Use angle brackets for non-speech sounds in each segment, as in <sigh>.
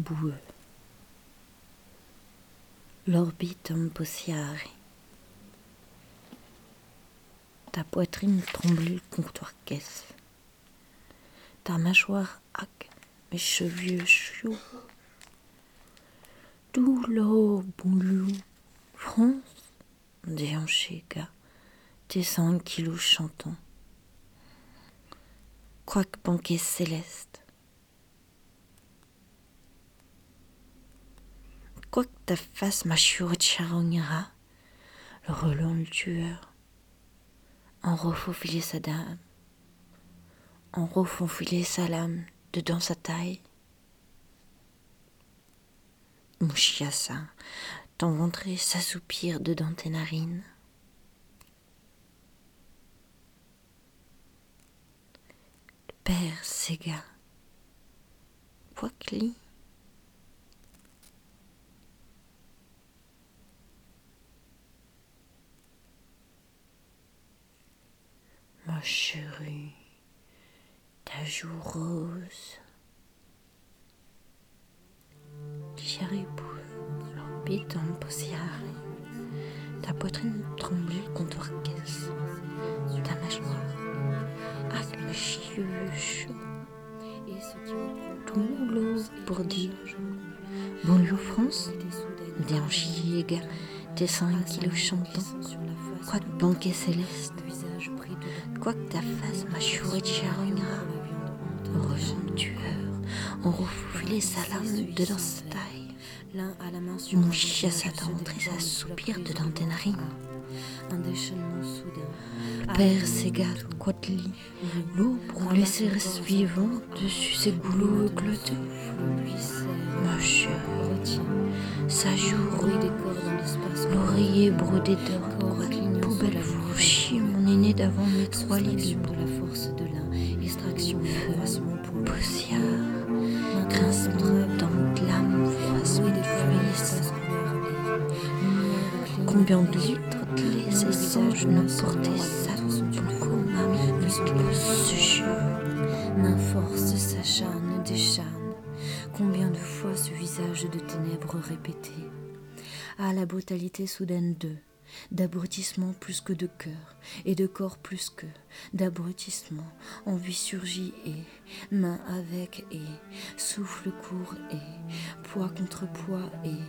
boueux. L'orbitum possiare. Ta poitrine tremble contre caisse. Ta mâchoire hack mes cheveux. Tout l'eau boulou, France, déhanché tes cent kilos chantant. Quoique banquet céleste, Quoi que ta face mâchure charognera, le relent le tueur, en refaufilé sa dame, en refaufilé sa lame dedans sa taille. Mouchiassa, ton ventre s'assoupir dedans tes narines. Père Séga, lit chérie, ta joue rose. Chérie l'orbite en possiare, ta poitrine tremblée contre caisse, ta mâchoire, avec le chaud. Tout l'eau pour dire Bonjour France, des hanchis tes cinq kilos chantants, quoi de banquet céleste quoique ta face m'a de charognera, Revenu tueur, on refoulait sa lame dedans sa taille. L'un à la main sur Mon chien s'attend et sa soupir dedans tes narines. Un déchaînement soudain. Père s'égare, lit l'eau pour laisser reste vivant dessus ses goulots éclatés. Ma chère, sa joue l'oreiller brodé d'or, poubelle vous aîné d'avant mes trois lits de la force de l'un, extraction, froissement pour poussière, grincement dans l'âme, froissement des feuilles, Combien de litres de lait ces singes n'ont porté ça pour ma ce jeu N'inforce sa charne décharne. Combien de fois ce visage de ténèbres répété. À la brutalité soudaine d'eux d'abrutissement plus que de cœur, et de corps plus que, d'abrutissement, envie surgit et, main avec et, souffle court et, poids contre poids et,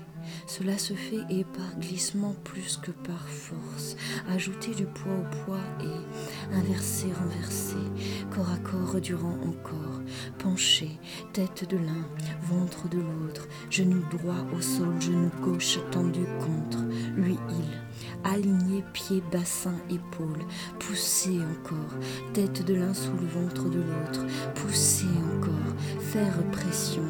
cela se fait et par glissement plus que par force, ajouter du poids au poids et, inverser, renverser, corps à corps durant encore, pencher, tête de l'un, ventre de l'autre, genou droit au sol, genou gauche tendu contre, lui il, aligné pieds, bassin, épaules, pousser encore, tête de l'un sous le ventre de l'autre, pousser encore, faire pression,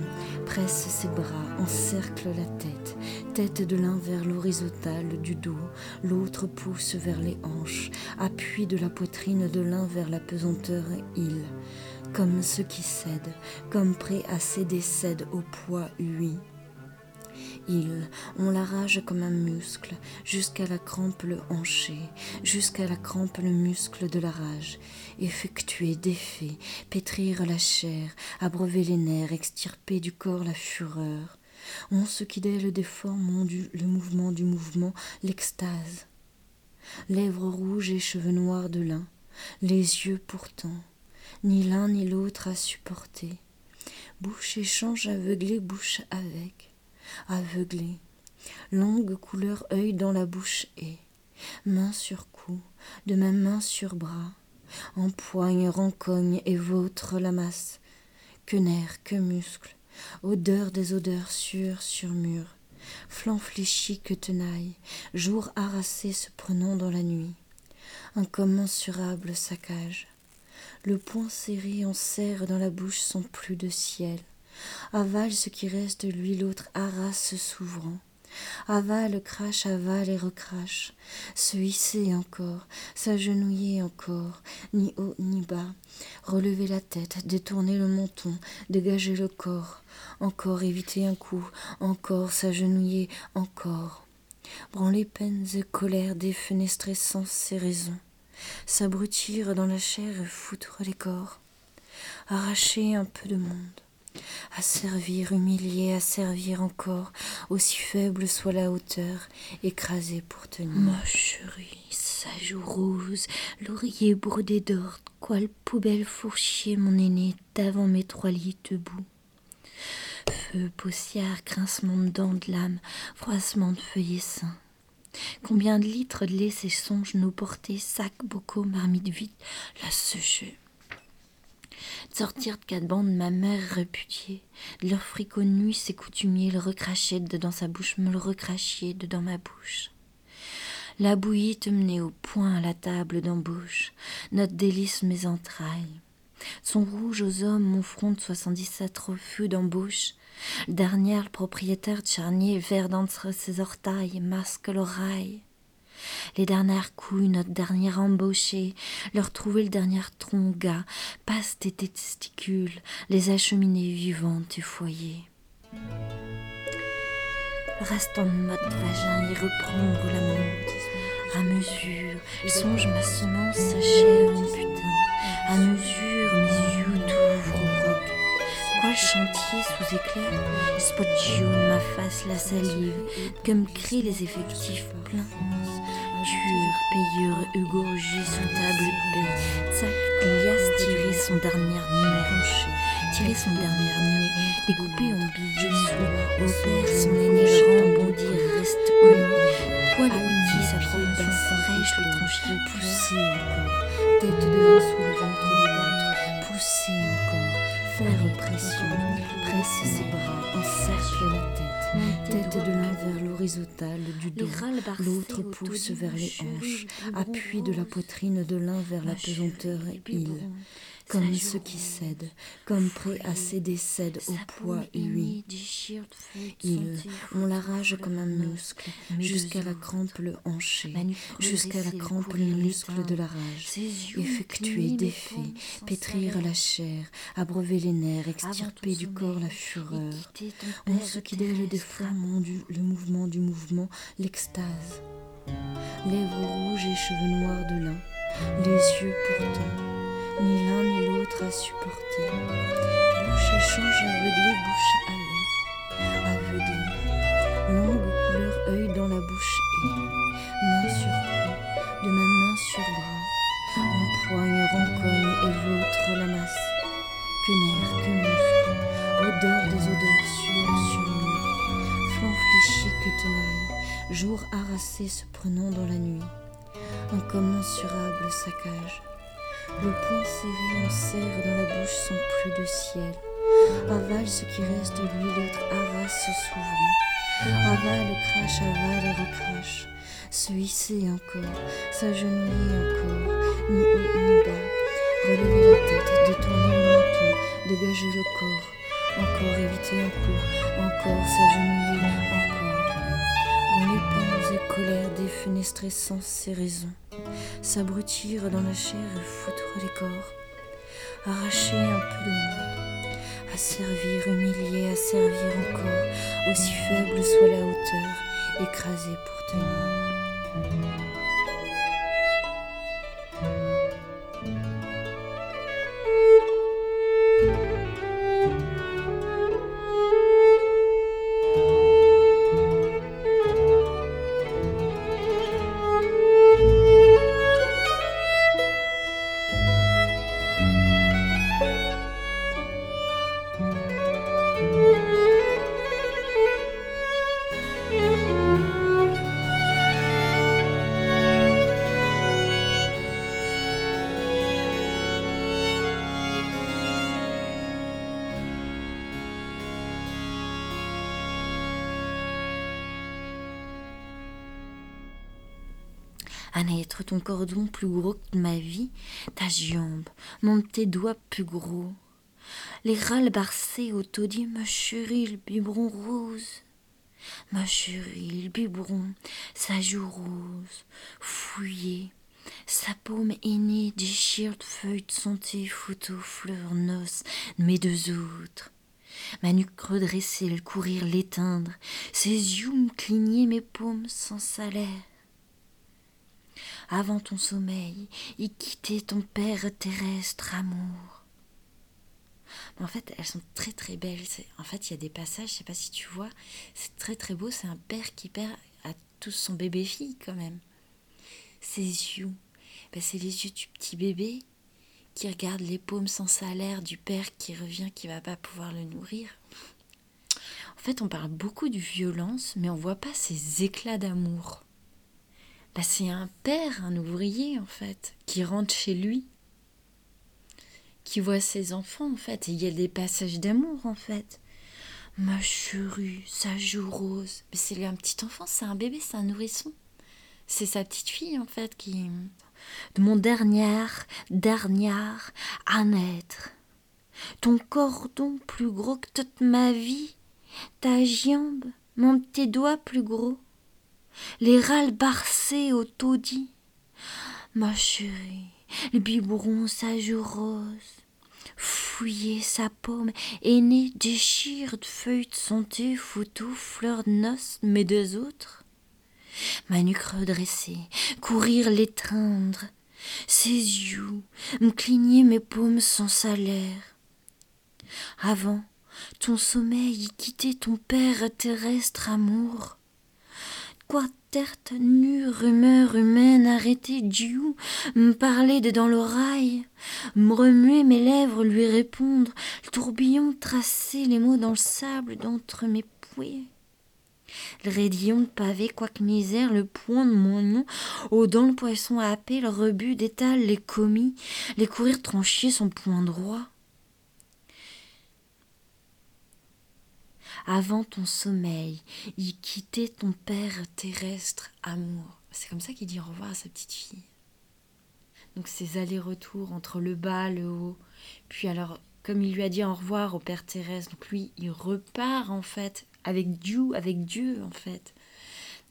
presse ses bras, encercle la tête, tête de l'un vers l'horizontale du dos, l'autre pousse vers les hanches, appui de la poitrine de l'un vers la pesanteur il, comme ceux qui cèdent, comme prêt à céder cède au poids lui il, on l'arrache comme un muscle, jusqu'à la crampe le hanché, jusqu'à la crampe le muscle de la rage, effectuer, défait, pétrir la chair, abreuver les nerfs, extirper du corps la fureur. On ce qui dès le déforme le mouvement du mouvement, l'extase. Lèvres rouges et cheveux noirs de l'un, les yeux pourtant, ni l'un ni l'autre à supporter. Bouche échange aveuglée bouche avec aveuglé, longue couleur œil dans la bouche et, main sur cou, de même main sur bras, empoigne, rencogne et vautre la masse, que nerfs, que muscles, odeur des odeurs sûres sur mur, flanc fléchi que tenaille, jour harassé se prenant dans la nuit, incommensurable saccage. Le poing serré en serre dans la bouche sans plus de ciel, avale ce qui reste, lui l'autre harasse s'ouvrant. Avale, crache, avale et recrache, se hisser encore, s'agenouiller encore, ni haut ni bas, relever la tête, détourner le menton, dégager le corps, encore éviter un coup, encore s'agenouiller, encore. Branler peines et colères défenestrer sans ses raisons, s'abrutir dans la chair et foutre les corps, arracher un peu de monde, servir, humilié, à servir encore, aussi faible soit la hauteur, écrasé pour tenir. Ma chérie, sa joue rose, laurier brodé d'or, quelle poubelle fourchier mon aîné, d'avant mes trois lits debout. Feu, poussière, grincement de dents de lame, froissement de feuillets sains. Combien de litres de lait ces songes nous porter, sacs, bocaux, marmites vides, la secher sortir de quatre bandes ma mère répudiée, de leur fricot de nuit, ses coutumiers le recrachaient dedans sa bouche, me le recrachiez dedans ma bouche. La bouillie te menait au point à la table d'embauche, notre délice mes entrailles. Son rouge aux hommes, mon front de soixante-dix-sept refus d'embauche. Dernière, le propriétaire de charnier, vert d'entre ses orteils, masque l'oreille les dernières couilles, notre dernière embauchée, leur trouver le dernier tronc gars, passe tes testicules, les acheminer vivantes et foyer. Restant de mode vagin y reprendre la monte, à mesure, songe ma semence, sa chair, mon putain, à mesure mes. Chantier sous éclair, spot jaune, ma face, la salive, comme crient les effectifs pleins. Tueur, payeur, égorgé sous table de paix. Tirer son dernier nez, tirer son dernier nez, découpé en billets sous, au père son aîné rebondir, reste uni. Poil outil, sa promotion fraîche, le tranchier poussé tête de sous le ventre presse ses bras, encercle la tête. Tête de l'un vers l'horizontale du dos, l'autre pousse vers les hanches, appui de la poitrine de l'un vers la pesanteur il comme ceux qui cèdent, comme prêts à céder cèdent au poids lui. Ils, on la rage comme un muscle, jusqu'à la crampe le hancher, jusqu'à la crampe le muscle de la rage, effectuer, défait, pétrir la chair, abreuver les nerfs, extirper du corps la fureur. On se qui dès le déformant du le mouvement du mouvement, l'extase. Lèvres rouges et cheveux noirs de lin, les yeux pourtant ni l'un ni l'autre à supporter. Bouche échange aveuglé, bouche à aveuglé. Langue couleur œil dans la bouche et main sur cou, de même main sur bras. Empoigne, rencogne et vôtre la masse. Que nerfs, que muscles, odeur des odeurs sûres sur nous. Flanc fléchi que tenaille, jour harassé se prenant dans la nuit. Incommensurable saccage. Le poing serré, on serre dans la bouche sans plus de ciel. Avale ce qui reste, lui l'autre arrasse s'ouvrant. Avale, crache, avale et recrache. Se hisser encore, s'agenouiller encore, ni haut ni bas. Relever la tête, détourner le menton, dégager le corps. Encore éviter un coup, encore s'agenouiller, encore. En les pans et colère défenestrer sans ses raisons s'abrutir dans la chair et foutre les corps, arracher un peu de monde, à servir, humilier, à servir encore, aussi faible soit la hauteur, écrasé pour tenir. À naître ton cordon plus gros que ma vie, ta jambe, mon tes doigts plus gros. Les râles barcés au taudis, ma chérie, le biberon rose. Ma chérie, le biberon, sa joue rose, fouillée, sa paume aînée déchire de feuilles de santé, photo, fleurs, noces, mes deux autres. Ma nuque redressée, le courir l'éteindre, ses yeux me clignaient mes paumes sans salaire avant ton sommeil, y quitter ton père terrestre amour. en fait, elles sont très très belles. En fait, il y a des passages, je sais pas si tu vois, c'est très très beau. C'est un père qui perd à tous son bébé fille quand même. Ses yeux, ben, c'est les yeux du petit bébé qui regarde les paumes sans salaire du père qui revient, qui va pas pouvoir le nourrir. En fait, on parle beaucoup de violence, mais on voit pas ces éclats d'amour. Ben, c'est un père, un ouvrier en fait, qui rentre chez lui qui voit ses enfants en fait. Et il y a des passages d'amour en fait. Ma chérie, sa joue rose. Mais c'est un petit enfant, c'est un bébé, c'est un nourrisson. C'est sa petite fille en fait qui. De mon dernier, dernière à naître. Ton cordon plus gros que toute ma vie. Ta jambe, mon petit doigt plus gros. Les râles barcés au taudis. Ma chérie, le biberon, sa joue rose fouiller sa paume, aînée déchire de feuilles de santé, photos, fleurs de noces, mes deux autres. Ma nuque redressée, courir l'étreindre, ses yeux, me mes paumes sans salaire. Avant, ton sommeil quittait ton père terrestre amour. Quoi terte nue rumeur humaine arrêtée Dieu me parler de dans l'oreille, me remuer mes lèvres, lui répondre, le tourbillon tracer les mots dans le sable d'entre mes pouets. Le raidillon de pavé, quoique misère, le point de mon nom, aux dents le poisson happé, le rebut d'étal, les commis, les courir trancher son point droit. Avant ton sommeil, y quitter ton père terrestre amour. C'est comme ça qu'il dit au revoir à sa petite fille. Donc ces allers-retours entre le bas, le haut, puis alors comme il lui a dit au revoir au père terrestre, donc lui il repart en fait avec Dieu, avec Dieu en fait.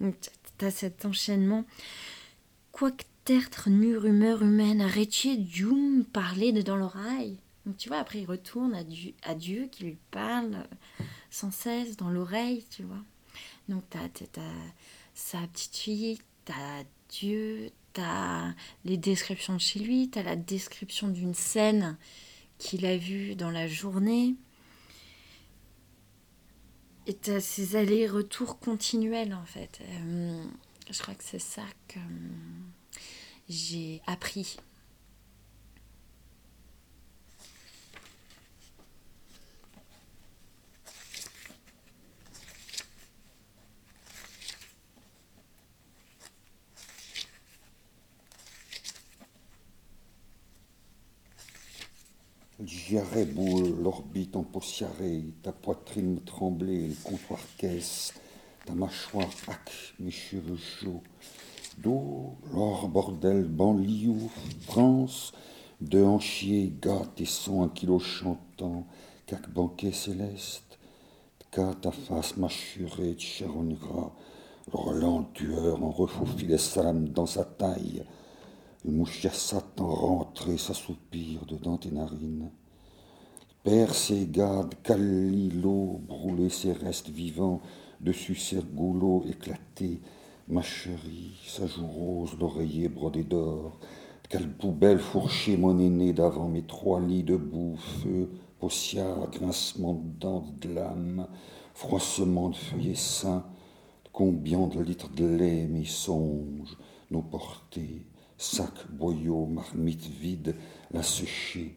Donc tu as cet enchaînement. Quoique tertre nu rumeur humaine, arrêtiez Dieu parler de dans l'oreille. Donc tu vois, après il retourne à Dieu, qui lui parle sans cesse dans l'oreille, tu vois. Donc, tu as, sa petite fille, tu as Dieu, tu as les descriptions de chez lui, tu as la description d'une scène qu'il a vue dans la journée. Et tu as ces allers-retours continuels, en fait. Euh, je crois que c'est ça que euh, j'ai appris boule, l'orbite en poussiérée, ta poitrine tremblée, le comptoir caisse, ta mâchoire hack, mes cheveux chauds. D'eau, l'or, bordel, banlieue, France, de hanchiers, gâte et son un kilo chantant, cac banquet céleste, qu'à ta face mâchurée le relent tueur en refaufilé salam dans sa taille, le mouchier Satan rentré s'assoupir dedans tes narines. Père ses gardes, l'eau, brûler ses restes vivants, dessus ses goulots éclatés, mâcherie, sa joue rose, l'oreiller brodé d'or, quelle poubelle fourchée mon aîné d'avant mes trois lits debout, feu, paussiard, grincement de dents de lame, froissement de feuillets sains, combien de litres de lait mes songes, nos portées, sacs, boyaux, marmites vides, la sécher,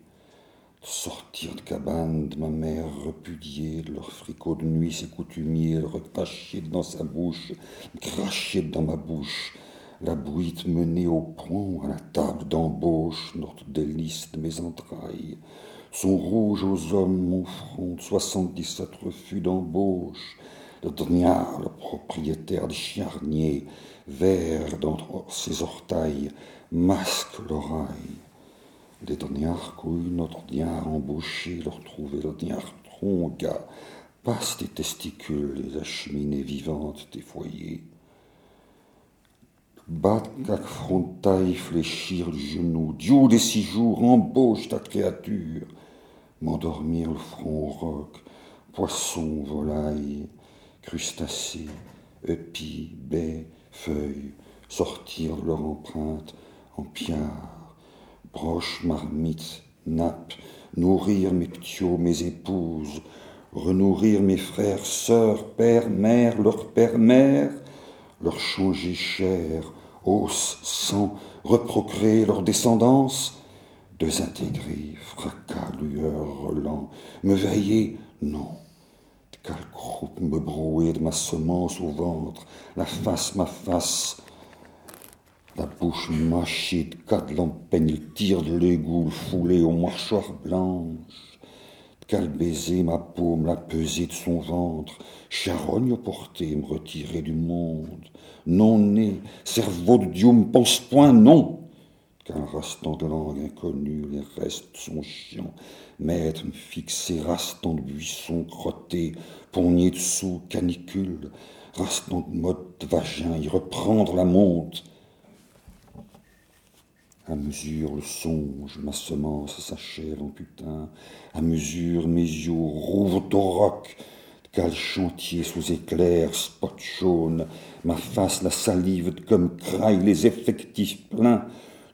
sortir de cabane de ma mère repudiée, de leur fricot de nuit, ses coutumiers, le dans sa bouche, cracher dans ma bouche, la bouite menée au point, à la table d'embauche, notre délice de mes entrailles, son rouge aux hommes mon front, soixante-dix-sept refus d'embauche, le dernier, le propriétaire des charniers, vert dans ses orteils, masque l'oreille. Les dernières couilles, notre dernière embauché, leur trouver le dernier tronc, gars, passe tes testicules, les acheminées vivantes des foyers. Bat cac frontaille, fléchir le genou, Dieu des six jours, embauche ta créature, m'endormir le front roc, poisson, volaille, crustacés, épis, baies, feuilles, sortir leur empreinte en pierre broche, marmite, nappe, nourrir mes ptios, mes épouses, renourrir mes frères, sœurs, pères, mères, leurs pères, mères, leur changer chair, os, sang, reprocréer leur descendance, désintégrer, fracas, lueur, relent, me veiller, non. Quel groupe me brouer de ma semence au ventre, la face, ma face, la bouche mâchée de quatre lampaigne, le tir de l'égout foulé au mâchoire blanche. Quel baiser ma paume, la pesée de son ventre, charogne portée, me retirer du monde. Non né, cerveau de Dieu, me pense point, non. Qu'un restant de langue inconnue, les restes sont chiants. Maître me fixer, rastant de buissons crottés, pogné dessous, canicule, rastant de mode de vagin, y reprendre la monte à mesure le songe, ma semence s'achève en putain, à mesure mes yeux rouvrent au roc, Quel chantier sous éclairs, spot jaune, ma face la salive comme craille les effectifs pleins,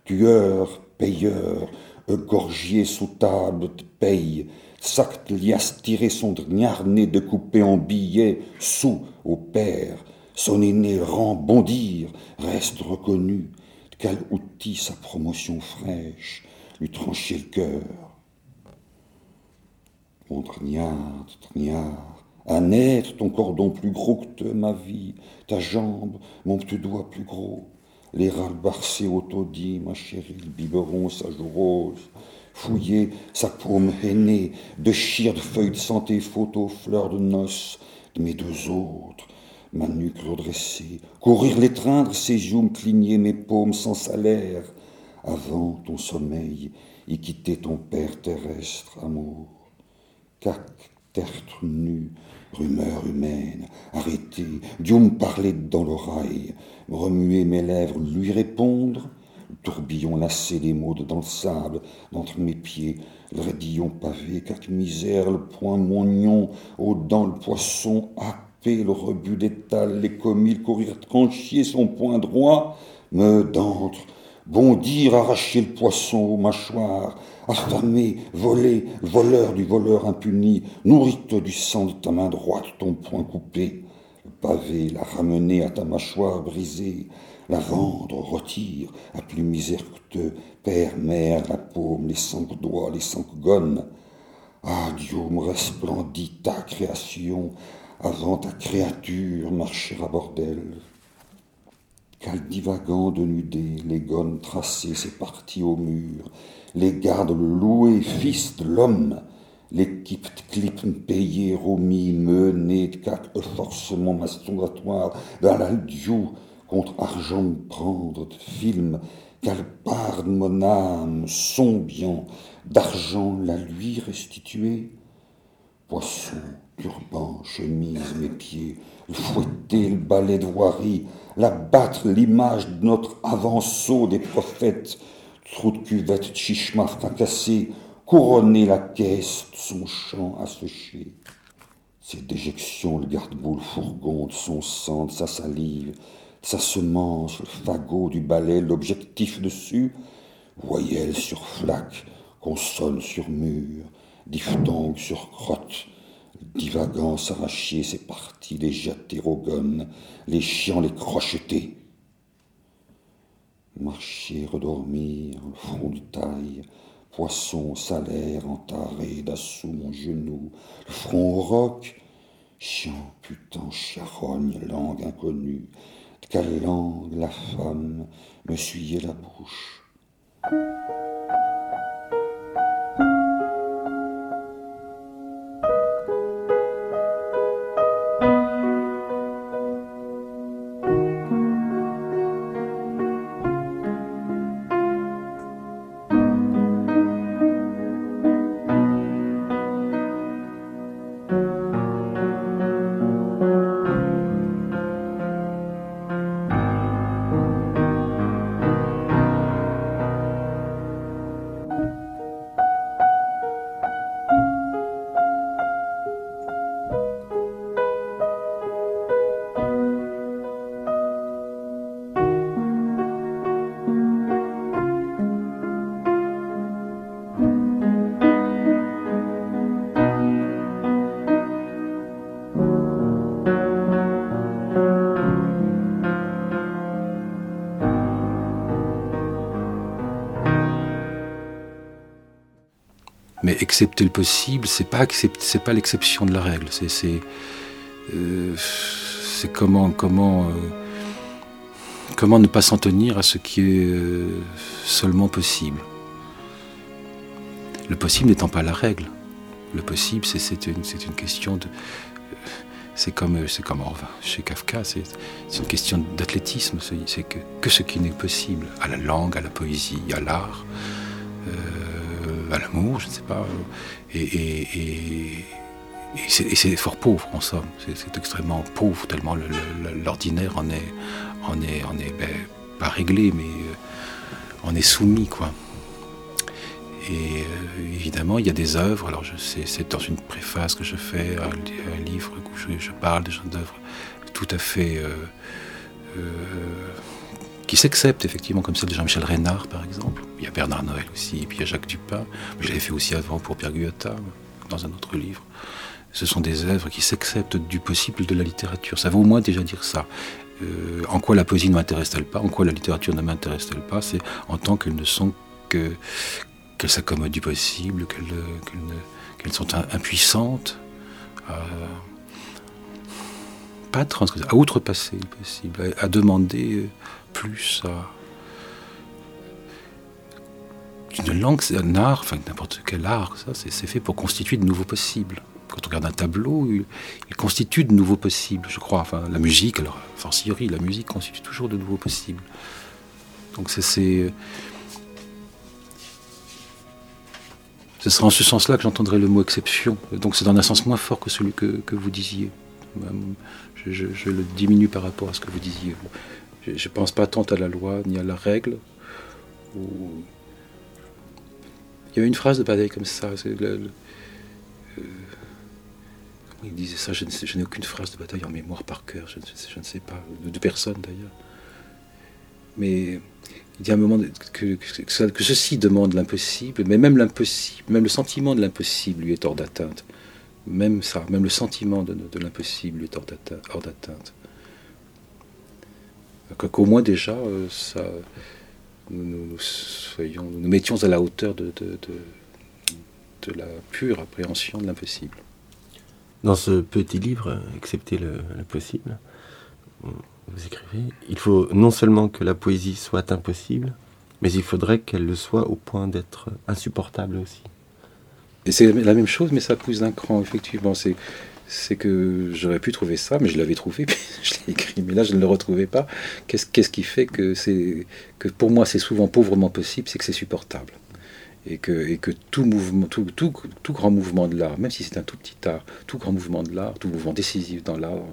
tueurs, payeurs, gorgier sous table de paye, sac de liasse tiré son dernier de couper en billets, sous au père, son aîné rend bondir, reste reconnu, quel outil sa promotion fraîche lui trancher le cœur. Mon trignard, trignard, un être ton cordon plus gros que ma vie, ta jambe, mon petit doigt plus gros, les râles barcés autodits, ma chérie, le biberon, sa joue rose, fouiller sa paume aînée, de chire de feuilles de santé, photo, fleurs de noces, de mes deux autres, ma nuque redressée, courir l'étreindre, ses joues me cligner mes paumes sans salaire, avant ton sommeil y quitter ton père terrestre, amour. Cac, tertre nu, rumeur humaine, arrêtez, Dieu me parlait dans l'oreille, remuer mes lèvres, lui répondre, le tourbillon lassé des mots dans le sable, d'entre mes pieds, le raidillon pavé, cac misère, le poing mognon, aux dents le poisson, le rebut d'étal, les commis, le courir tranchier son point droit, me d'entre, bondir, arracher le poisson aux mâchoires, affamé, voler, voleur du voleur impuni, nourris-toi du sang de ta main droite, ton poing coupé, le pavé, la ramener à ta mâchoire brisée, la vendre, retire, à plus misériceux, père, mère, la paume, les cinq doigts, les cinq gonnes. Ah, Dieu me resplendit ta création, avant ta créature marcher à bordel. Quel divagant de nudé, les gonnes tracées, c'est parti au mur, les gardes loués, fils de l'homme, l'équipe de clip payée, romis, menée de quatre forcément masturbatoire, dans l'aldiou, contre argent prendre, de film, quelle part de mon âme, son bien, d'argent la lui restituer, poisson, turban, chemise, mes pieds, le fouetter le balai de voirie, la battre l'image de notre avanceau des prophètes, trou de cuvette de chichma fracassé, couronner la caisse son chant asséché. Ses déjections, le garde-boue, le fourgon de son sang, de sa salive, sa semence, le fagot du balai, l'objectif dessus, voyelle sur flaque, console sur mur, diphtongue sur crotte, divagant s'arracher ses parties, les jeter au les chiens les crocheter. Marcher, redormir, le front de taille, poisson, salaire, entaré d'assaut mon genou, le front au roc, chien, putain, charogne, langue inconnue, de quelle langue la femme me suyait la bouche. Accepter le possible, c'est pas pas l'exception de la règle. C'est euh, comment comment comment ne pas s'en tenir à ce qui est seulement possible. Le possible n'étant pas la règle. Le possible, c'est une, question de c'est comme, chez Kafka, c'est une question d'athlétisme, c'est que, ce qui n'est possible, à la langue, à la poésie, à l'art, euh, l'amour, je ne sais pas. Et, c'est fort pauvre en somme, c'est extrêmement pauvre, tellement l'ordinaire en est, en est, en est ben, pas réglé, mais euh, en est soumis, quoi. Et euh, évidemment, il y a des œuvres, alors c'est dans une préface que je fais, un, livre où je, parle des d'œuvres tout à fait. Euh, euh, qui s'acceptent effectivement, comme celle de Jean-Michel Reynard par exemple. Il y a Bernard Noël aussi, et puis il y a Jacques Dupin. Je l'avais fait aussi avant pour Pierre Guyotat, dans un autre livre. Ce sont des œuvres qui s'acceptent du possible de la littérature. Ça veut au moins déjà dire ça. en quoi la poésie ne m'intéresse-t-elle pas? En quoi la littérature ne m'intéresse-t-elle pas? C'est en tant qu'elles ne sont que, qu'elles s'accommodent du possible, qu'elles sont impuissantes à, pas à, à outrepasser le possible, à, demander plus une langue, c'est un art, enfin n'importe quel art, ça c'est fait pour constituer de nouveaux possibles. Quand on regarde un tableau, il, constitue de nouveaux possibles, je crois. Enfin, la musique, alors, fortiori, la musique constitue toujours de nouveaux possibles. Donc c'est Ce sera en ce sens-là que j'entendrai le mot exception. Donc c'est dans un sens moins fort que celui que, vous disiez. Je, le diminue par rapport à ce que vous disiez. Je ne pense pas tant à la loi ni à la règle. Il y avait une phrase de Badaï comme ça. Euh, il disait ça Je n'ai aucune phrase de bataille en mémoire par cœur. Je, ne sais pas. De, personne d'ailleurs. Mais il y a un moment que, que, ceci demande l'impossible, mais même l'impossible, même le sentiment de l'impossible lui est hors d'atteinte. Même ça, même le sentiment de, l'impossible lui est hors d'atteinte. Qu'au moins déjà, euh, ça, nous, soyons, nous, mettions à la hauteur de, de, la pure appréhension de l'impossible. Dans ce petit livre, Accepter l'impossible, vous écrivez, il faut non seulement que la poésie soit impossible, mais il faudrait qu'elle le soit au point d'être insupportable aussi. Et c'est la même chose, mais ça pousse d'un cran, effectivement. C'est, c'est que j'aurais pu trouver ça, mais je l'avais trouvé, <laughs> puis je l'ai écrit, mais là je ne le retrouvais pas. Qu'est-ce, qu'est-ce qui fait que, que pour moi c'est souvent pauvrement possible, c'est que c'est supportable. Et que, et que tout mouvement, tout, tout, tout grand mouvement de l'art, même si c'est un tout petit art, tout grand mouvement de l'art, tout mouvement décisif dans l'art,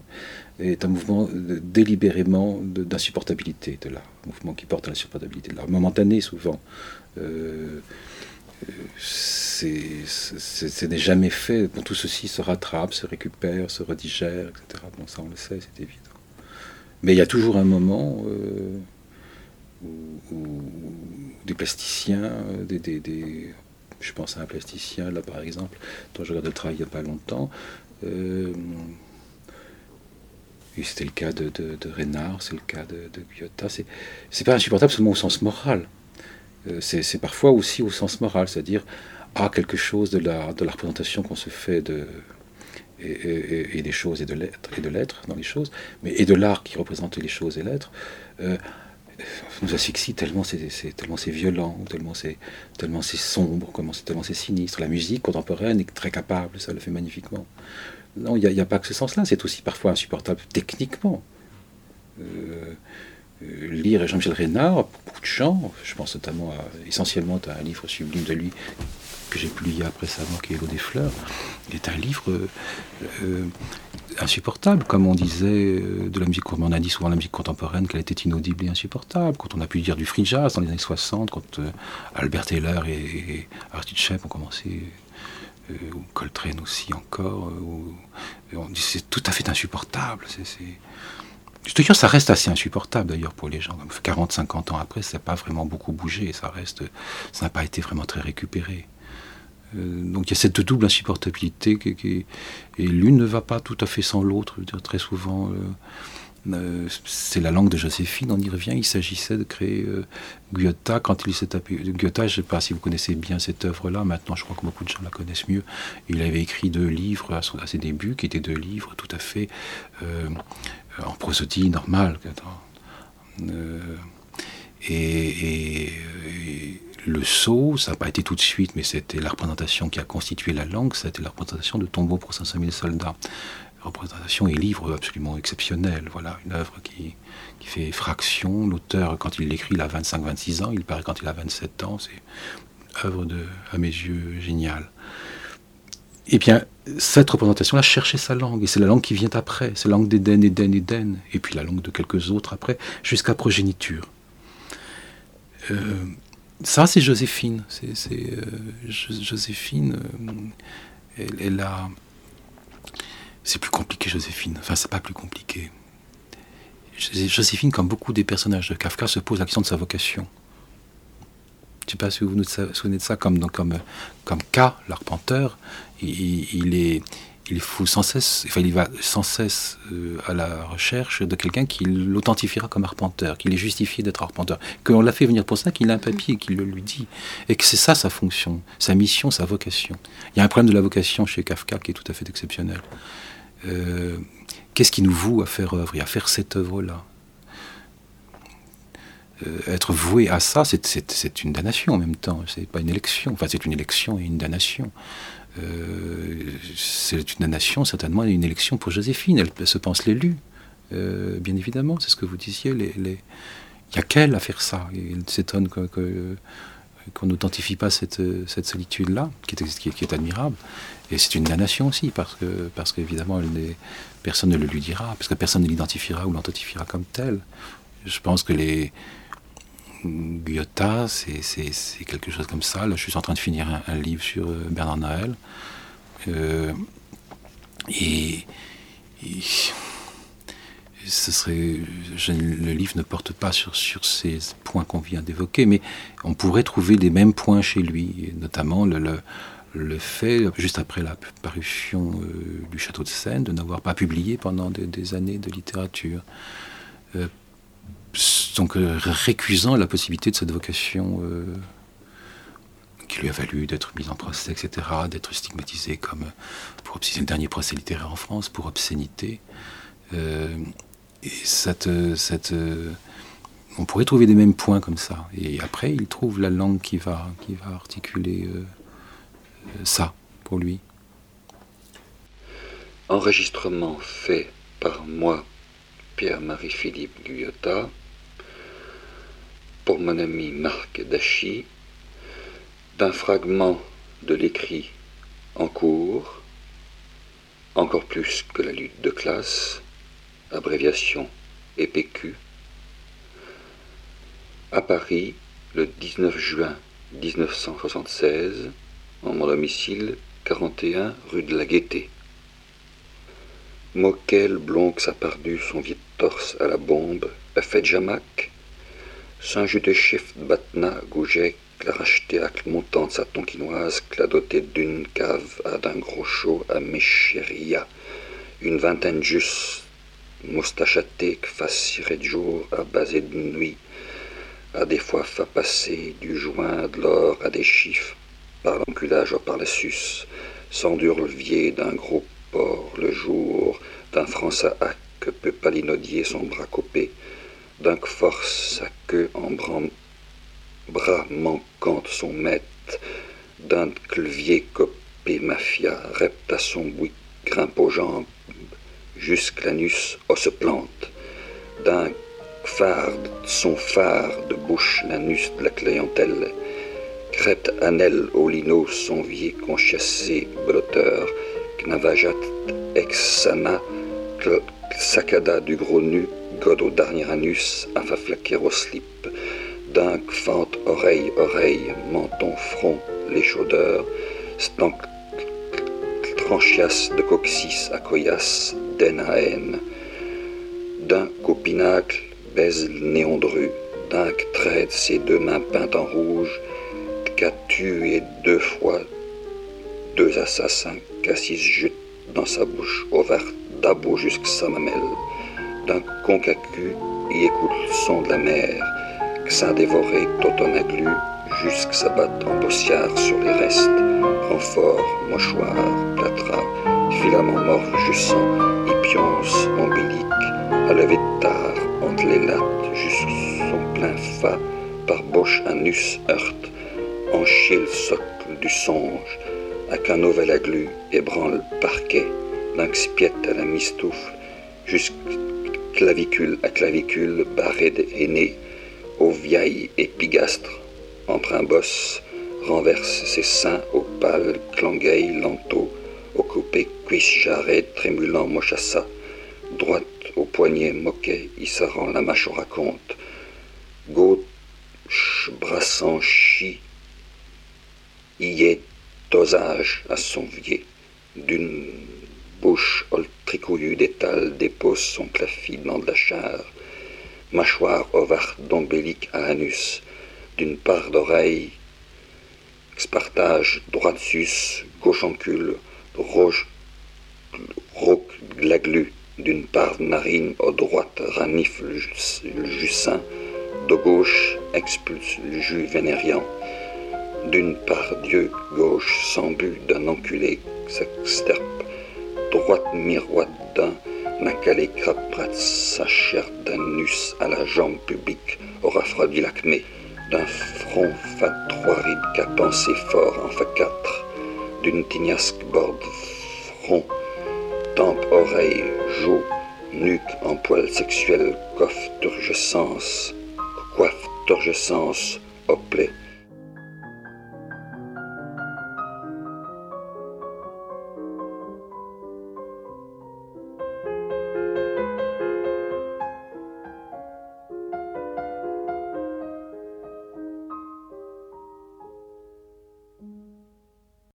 est un mouvement délibérément d'insupportabilité de l'art, un mouvement qui porte à l'insupportabilité de l'art, momentané souvent. Euh, c'est n'est jamais fait. tout ceci se rattrape, se récupère, se redigère, etc. Bon, ça on le sait, c'est évident. Mais il y a toujours un moment euh, où, des plasticiens, des, des, je pense à un plasticien là par exemple, dont je regarde le travail il n'y a pas longtemps, euh, c'était le cas de, de, c'est le cas de, de Guyotta. C'est pas insupportable seulement au sens moral. Euh, c'est parfois aussi au sens moral, c'est-à-dire à quelque chose de la, représentation qu'on se fait de, et, des choses et de l'être et de l'être dans les choses, mais et de l'art qui représente les choses et l'être, euh, nous asphyxie tellement c'est tellement c'est violent, tellement c'est tellement c'est sombre, tellement c'est sinistre. La musique contemporaine est très capable, ça le fait magnifiquement. Non, il n'y a, pas que ce sens-là, c'est aussi parfois insupportable techniquement. Euh, lire Jean-Michel Reynard, beaucoup de gens, je pense notamment essentiellement à un livre sublime de lui que j'ai publié après sa mort, qui est L'eau des fleurs, est un livre euh, insupportable, comme on disait de la musique, on a dit souvent la musique contemporaine, qu'elle était inaudible et insupportable. Quand on a pu dire du free jazz dans les années 60, quand Albert Taylor et, et Artie Shep ont commencé euh, ou Coltrane aussi encore. Euh, on dit c'est tout à fait insupportable. C'est, Dire, ça reste assez insupportable d'ailleurs pour les gens. 40-50 ans après, ça n'a pas vraiment beaucoup bougé. Ça reste, ça n'a pas été vraiment très récupéré. Euh, donc il y a cette double insupportabilité qui, et l'une ne va pas tout à fait sans l'autre. Très souvent, euh, c'est la langue de Joséphine, on y revient. Il s'agissait de créer euh, Goethe quand il s'est tapé. Goethe, je ne sais pas si vous connaissez bien cette œuvre-là, maintenant je crois que beaucoup de gens la connaissent mieux. Il avait écrit deux livres à, ses débuts, qui étaient deux livres tout à fait euh, en prosodie normale. et, le saut, ça n'a pas été tout de suite, mais c'était la représentation qui a constitué la langue, c'était la représentation de Tombeau pour 500 000 soldats représentation et livre absolument exceptionnel. Voilà, une œuvre qui, qui fait fraction. L'auteur, quand il l'écrit, il a 25-26 ans. Il paraît quand il a 27 ans. C'est une œuvre de, à mes yeux, géniale. Eh bien, cette représentation-là cherchait sa langue. Et c'est la langue qui vient après. C'est la langue d'Éden, Éden, Éden. Et puis la langue de quelques autres après, jusqu'à progéniture. Euh, ça, c'est Joséphine. C'est, euh, Joséphine, euh, elle, elle, a c'est plus compliqué, Joséphine. Enfin, c'est pas plus compliqué. Joséphine, comme beaucoup des personnages de Kafka, se pose la question de sa vocation. Je ne sais pas si vous vous souvenez de ça, comme, comme, comme K, l'arpenteur, il, est, il sans cesse, enfin, il va sans cesse euh, à la recherche de quelqu'un qui l'authentifiera comme arpenteur, qui est justifié d'être arpenteur, qu'on l'a fait venir pour ça, qu'il a un papier qui le lui dit, et que c'est ça sa fonction, sa mission, sa vocation. Il y a un problème de la vocation chez Kafka qui est tout à fait exceptionnel. Euh, qu'est-ce qui nous voue à faire œuvre et à faire cette œuvre-là? Être voué à ça, c'est une damnation en même temps. C'est pas une élection. Enfin, c'est une élection et une damnation. Euh, c'est une damnation, certainement, une élection pour Joséphine. Elle, se pense l'élu, bien évidemment. C'est ce que vous disiez. Il n'y a qu'elle à faire ça. Il s'étonne qu'on n'authentifie pas cette, solitude-là, qui qui est admirable. Et c'est une damnation aussi, parce que, parce qu'évidemment, personne ne le lui dira, parce que personne ne l'identifiera ou l'identifiera comme tel. Je pense que les Guyotta, c'est quelque chose comme ça. Là, je suis en train de finir un, livre sur euh, Bernard Noël. Euh, et, ce serait, le livre ne porte pas sur, ces points qu'on vient d'évoquer, mais on pourrait trouver les mêmes points chez lui, notamment le, fait, juste après la parution euh, du Château de Seine, de n'avoir pas publié pendant des, années de littérature. Donc euh, récusant la possibilité de cette vocation qui lui a valu d'être mis en procès, etc., d'être stigmatisé comme, pour c'est le dernier procès littéraire en France, pour obscénité. et cette, on pourrait trouver des mêmes points comme ça. Et après, il trouve la langue qui va, qui va articuler ça pour lui. Enregistrement fait par moi, Pierre-Marie-Philippe Guyota, pour mon ami Marc Dachy, d'un fragment de l'écrit en cours, encore plus que la lutte de classe, abréviation EPQ, à Paris le 19 juin 1976 en mon domicile 41 rue de la Gaîté. Moquel blonque pardu son vide torse à la bombe, a fait jamac, saint de chef batna racheté à montante sa tonquinoise, la doté d'une cave à d'un gros chaud à méchéria, une vingtaine juste, moustachaté, que fasse de jour à baser de nuit, à des fois fa passer du joint de l'or à des chiffres par l'enculage ou par la suce, s'endurlevier d'un gros porc le jour, d'un franc à que peut palinodier son bras copé, force sa queue en bras manquante son maître, d'un clevier copé mafia repte à son bouic, grimpe aux jambes, jusque l'anus se plante, d'un phare son phare de bouche l'anus de la clientèle, crête Anel au lino son vie conchassé blotteur, Knavajat exana, Sakada du gros nu, Godo darnieranus, au slip, Dingue fente oreille oreille, menton front, les chaudeurs, Stank tranchias de coccyx à coillasse, den à haine, d'un copinacle, baise néondru, d'un traite ses deux mains peintes en rouge, qu'a tué deux fois deux assassins, Cassis jute dans sa bouche ouverte d'abo jusqu'à sa mamelle, d'un concacu y écoute le son de la mer, que dévoré aglu jusqu'à s'abattre en bossiard sur les restes, renfort, mouchoir, plâtras, filaments morts jussant, ipionce, ombilique, à lever de tard, entre les lattes, jusqu'à son plein fa, par boche anus heurte, en le socle du songe, à qu'un nouvel aglu ébranle le parquet, d'un à la mistoufle, jusqu'à clavicule à clavicule, barré d'aînés, aux vieilles épigastres, emprunt bosse, renverse ses seins au pâle clangueil lento, au coupé cuisse jarret trémulant mochassa, droite au poignet moquet, rend la mâche raconte, gauche brassant chi, y est dosage à son vier, d'une bouche tricouillu d'étal dépose son clafid dans de la char, mâchoire ovare d'ombélique à anus, d'une part d'oreille, spartage droite-sus, gauche-encule, roche, roc glaglu, d'une part narine au droite ranifle le jussin, de gauche expulse le jus vénériant, d'une part Dieu gauche sans but d'un enculé s'exterpe, droite miroite d'un Macalé craprat sa chair d'anus à la jambe publique aura refroidi l'acmé d'un front fat trois rides qu'a pensé fort en fa quatre d'une tignasque borde front tempe oreille joue nuque en poil sexuel coiffe turgescence coiffe turgescence oplet